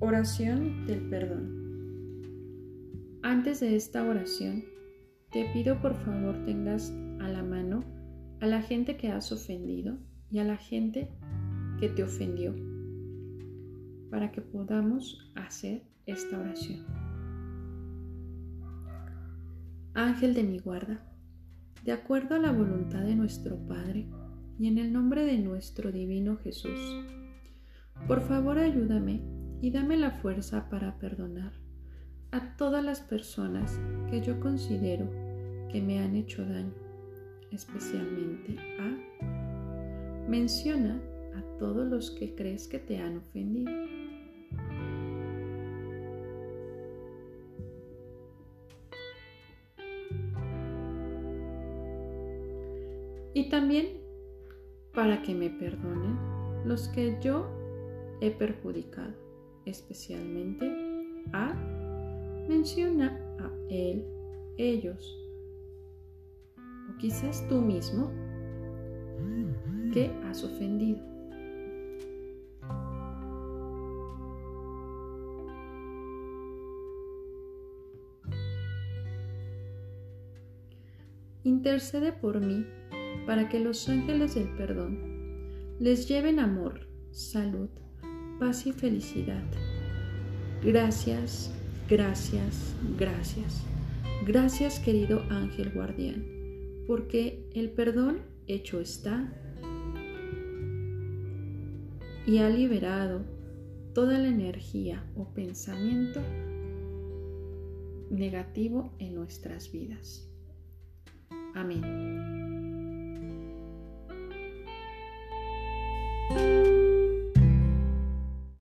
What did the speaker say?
Oración del perdón. Antes de esta oración, te pido por favor tengas a la mano a la gente que has ofendido y a la gente que te ofendió para que podamos hacer esta oración. Ángel de mi guarda, de acuerdo a la voluntad de nuestro Padre y en el nombre de nuestro Divino Jesús, por favor ayúdame y dame la fuerza para perdonar a todas las personas que yo considero que me han hecho daño, especialmente a... Menciona a todos los que crees que te han ofendido. Y también para que me perdonen los que yo he perjudicado, especialmente a, menciona a él, ellos, o quizás tú mismo que has ofendido. Intercede por mí para que los ángeles del perdón les lleven amor, salud, paz y felicidad. Gracias, gracias, gracias. Gracias querido ángel guardián, porque el perdón hecho está y ha liberado toda la energía o pensamiento negativo en nuestras vidas.